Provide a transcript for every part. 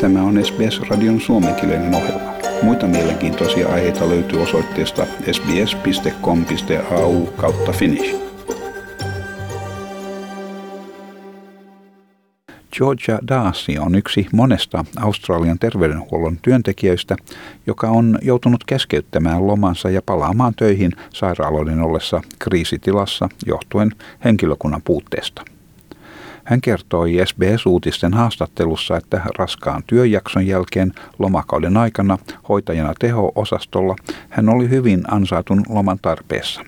Tämä on SBS-radion suomenkielinen ohjelma. Muita mielenkiintoisia aiheita löytyy osoitteesta sbs.com.au kautta finnish. Georgia Daasi on yksi monesta Australian terveydenhuollon työntekijöistä, joka on joutunut keskeyttämään lomansa ja palaamaan töihin sairaaloiden ollessa kriisitilassa johtuen henkilökunnan puutteesta. Hän kertoi SBS-uutisten haastattelussa, että raskaan työjakson jälkeen lomakauden aikana hoitajana teho-osastolla hän oli hyvin ansaitun loman tarpeessa.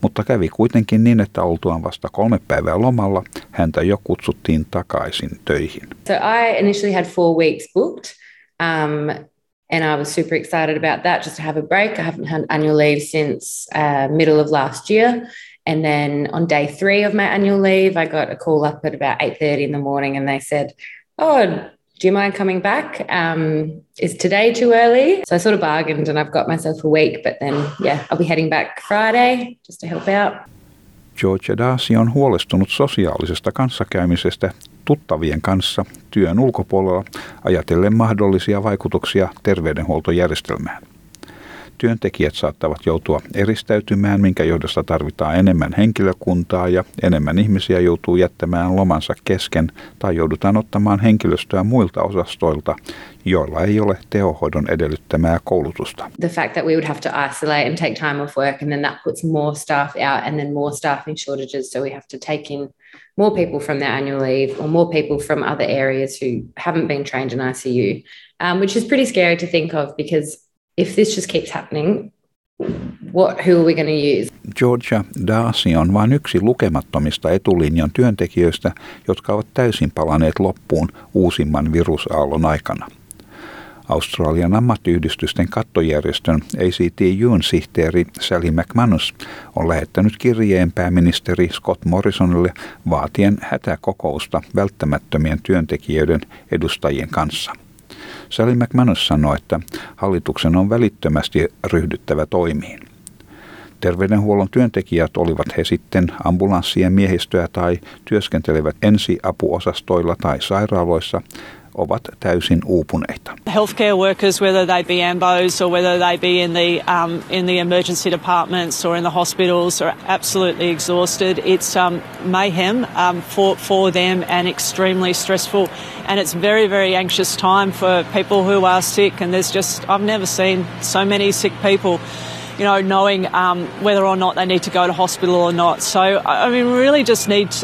Mutta kävi kuitenkin niin, että oltuaan vasta kolme päivää lomalla, häntä jo kutsuttiin takaisin töihin. So I initially had four weeks booked. Um, and I was super excited about that just to have a break. I haven't had annual leave since uh, middle of last year. And then on day three of my annual leave, I got a call up at about 8.30 in the morning and they said, oh, do you mind coming back? Um, is today too early? So I sort of bargained and I've got myself a week, but then, yeah, I'll be heading back Friday just to help out. George Darcy on huolestunut sosiaalisesta kanssakäymisestä tuttavien kanssa työn ulkopuolella ajatellen mahdollisia vaikutuksia terveydenhuoltojärjestelmään. Työntekijät saattavat joutua eristäytymään, minkä johdosta tarvitaan enemmän henkilökuntaa ja enemmän ihmisiä joutuu jättämään lomansa kesken tai joudutaan ottamaan henkilöstöä muilta osastoilta, joilla ei ole tehohoidon edellyttämää koulutusta. The fact that we would have to isolate and take time off work and then that puts more staff out and then more staffing shortages so we have to take in more people from their annual leave or more people from other areas who haven't been trained in ICU, um, which is pretty scary to think of because if this just keeps happening, what, who are we going to use? Georgia Darcy on vain yksi lukemattomista etulinjan työntekijöistä, jotka ovat täysin palaneet loppuun uusimman virusaallon aikana. Australian ammattiyhdistysten kattojärjestön ACTUn sihteeri Sally McManus on lähettänyt kirjeen pääministeri Scott Morrisonille vaatien hätäkokousta välttämättömien työntekijöiden edustajien kanssa – Sally McManus sanoi, että hallituksen on välittömästi ryhdyttävä toimiin. Terveydenhuollon työntekijät olivat he sitten ambulanssien miehistöä tai työskentelevät ensiapuosastoilla tai sairaaloissa, ovat täysin uupuneita. Healthcare workers, whether they be AMBOs or whether they be in the, um, in the emergency departments or in the hospitals are absolutely exhausted. It's um, mayhem um, for, for them and extremely stressful. And it's very, very anxious time for people who are sick. And there's just, I've never seen so many sick people you know, knowing um, whether or not they need to go to hospital or not. So, I mean, really just need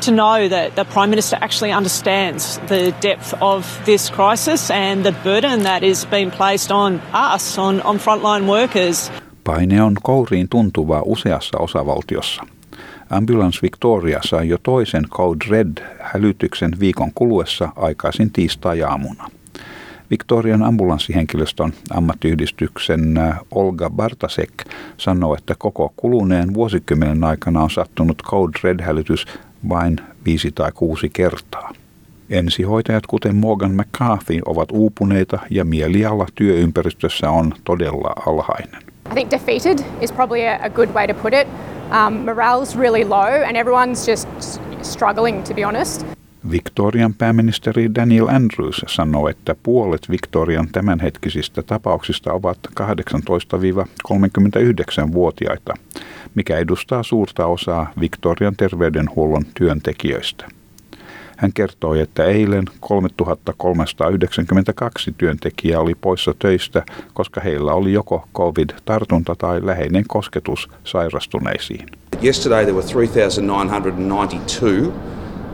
to know that the Prime Minister actually understands the depth of this crisis and the burden that is being placed on us, on, on frontline workers. Paine on kouriin tuntuvaa useassa osavaltiossa. Ambulance Victoria sai jo toisen Code Red-hälytyksen viikon kuluessa aikaisin tiistai-aamuna. Victorian ambulanssihenkilöstön ammattiyhdistyksen Olga Bartasek sanoo, että koko kuluneen vuosikymmenen aikana on sattunut Code Red-hälytys vain viisi tai kuusi kertaa. Ensihoitajat kuten Morgan McCarthy ovat uupuneita ja mieliala työympäristössä on todella alhainen. I think defeated is probably a, good way to put it. Um, morale's really low and everyone's just struggling to be honest. Victorian pääministeri Daniel Andrews sanoi, että puolet Victorian tämänhetkisistä tapauksista ovat 18-39-vuotiaita, mikä edustaa suurta osaa Victorian terveydenhuollon työntekijöistä. Hän kertoi, että eilen 3392 työntekijää oli poissa töistä, koska heillä oli joko COVID-tartunta tai läheinen kosketus sairastuneisiin. Yesterday there were 3992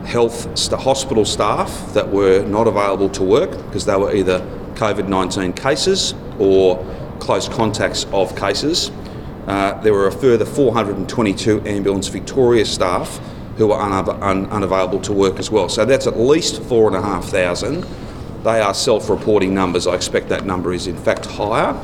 health st- hospital staff that were not available to work because they were either COVID 19 cases or close contacts of cases. Uh, there were a further 422 Ambulance Victoria staff who were un- un- unavailable to work as well. So that's at least 4,500. They are self reporting numbers. I expect that number is in fact higher,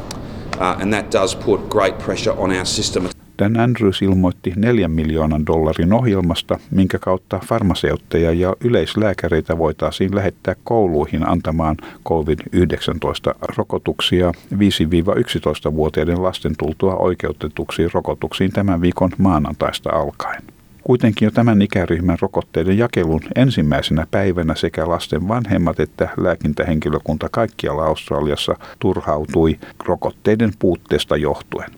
uh, and that does put great pressure on our system. Dan Andrews ilmoitti 4 miljoonan dollarin ohjelmasta, minkä kautta farmaseutteja ja yleislääkäreitä voitaisiin lähettää kouluihin antamaan COVID-19-rokotuksia 5-11-vuotiaiden lasten tultua oikeutetuksi rokotuksiin tämän viikon maanantaista alkaen. Kuitenkin jo tämän ikäryhmän rokotteiden jakelun ensimmäisenä päivänä sekä lasten vanhemmat että lääkintähenkilökunta kaikkialla Australiassa turhautui rokotteiden puutteesta johtuen.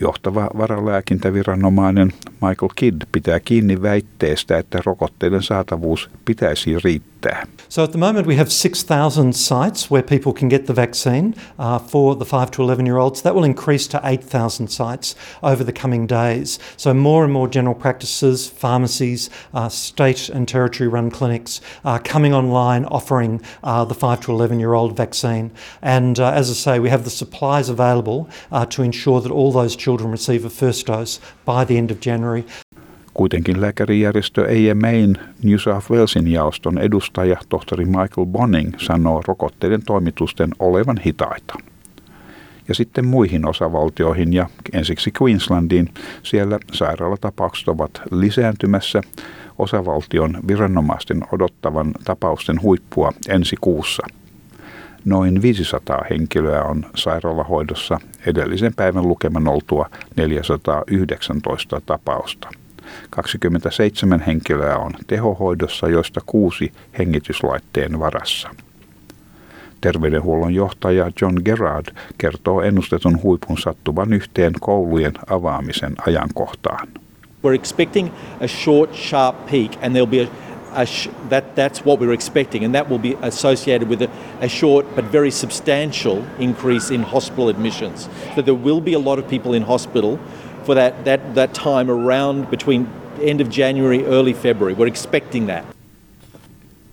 Johtava varalääkintäviranomainen Michael Kidd pitää kiinni väitteestä, että rokotteiden saatavuus pitäisi riittää. So at the moment we have 6,000 sites where people can get the vaccine uh, for the 5 to 11 year olds. That will increase to 8,000 sites over the coming days. So more and more general practices, pharmacies, uh, state and territory run clinics are coming online offering uh, the 5 to 11 year old vaccine. And uh, as I say, we have the supplies available uh, to ensure that all those children receive a first dose by the end of January. Kuitenkin lääkärijärjestö AMAin New South Walesin jaoston edustaja tohtori Michael Bonning sanoo rokotteiden toimitusten olevan hitaita. Ja sitten muihin osavaltioihin ja ensiksi Queenslandiin. Siellä sairaalatapaukset ovat lisääntymässä osavaltion viranomaisten odottavan tapausten huippua ensi kuussa. Noin 500 henkilöä on sairaalahoidossa edellisen päivän lukeman oltua 419 tapausta. 27 henkilöä on tehohoidossa, joista kuusi hengityslaitteen varassa. Terveydenhuollon johtaja John Gerard kertoo ennustetun huipun sattuvan yhteen koulujen avaamisen ajankohtaan. We're expecting a short, sharp peak, and there'll be a, a sh- that that's what we're expecting, and that will be associated with a, a short but very substantial increase in hospital admissions. So there will be a lot of people in hospital for that, that, that time around between end of January, early February. We're expecting that.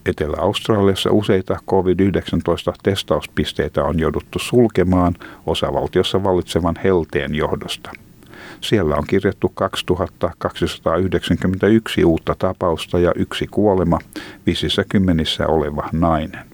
Etelä-Australiassa useita COVID-19-testauspisteitä on jouduttu sulkemaan osavaltiossa vallitsevan helteen johdosta. Siellä on kirjattu 2291 uutta tapausta ja yksi kuolema, visissä kymmenissä oleva nainen.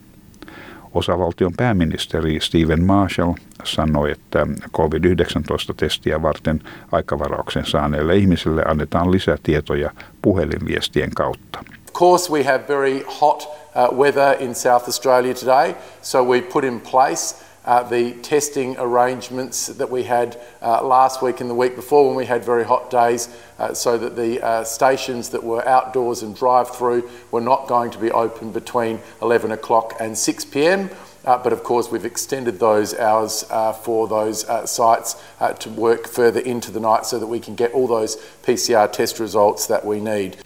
Osavaltion pääministeri Stephen Marshall sanoi, että COVID-19-testiä varten aikavarauksen saaneille ihmisille annetaan lisätietoja puhelinviestien kautta. Of course, we have very hot uh, weather in South Australia today, so we put in place the testing arrangements that we had uh, last week and the week before when we had very hot days, uh, so that the uh, stations that were outdoors and drive through were not going to be open between 11 o'clock and 6 pm. But of course, we've extended those hours for those sites to work further into the night so that we can get all those PCR test results that we need.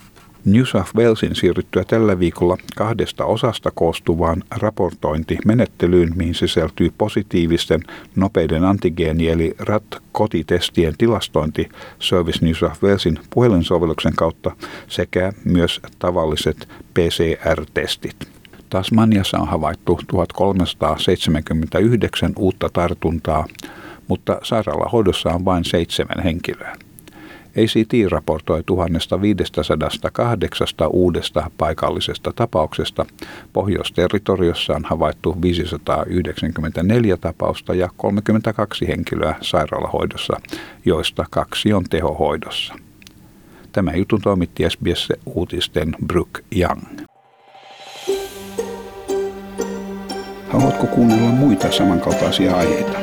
New South Walesin siirryttyä tällä viikolla kahdesta osasta koostuvaan raportointimenettelyyn, mihin sisältyy positiivisten nopeiden antigeeni- eli RAT-kotitestien tilastointi Service New South Walesin puhelinsovelluksen kautta sekä myös tavalliset PCR-testit. Tasmaniassa on havaittu 1379 uutta tartuntaa, mutta sairaalahoidossa on vain seitsemän henkilöä. ACT raportoi 1508 uudesta paikallisesta tapauksesta. Pohjoisterritoriossa on havaittu 594 tapausta ja 32 henkilöä sairaalahoidossa, joista kaksi on tehohoidossa. Tämä jutun toimitti SBS-uutisten Brooke Young. Haluatko kuunnella muita samankaltaisia aiheita?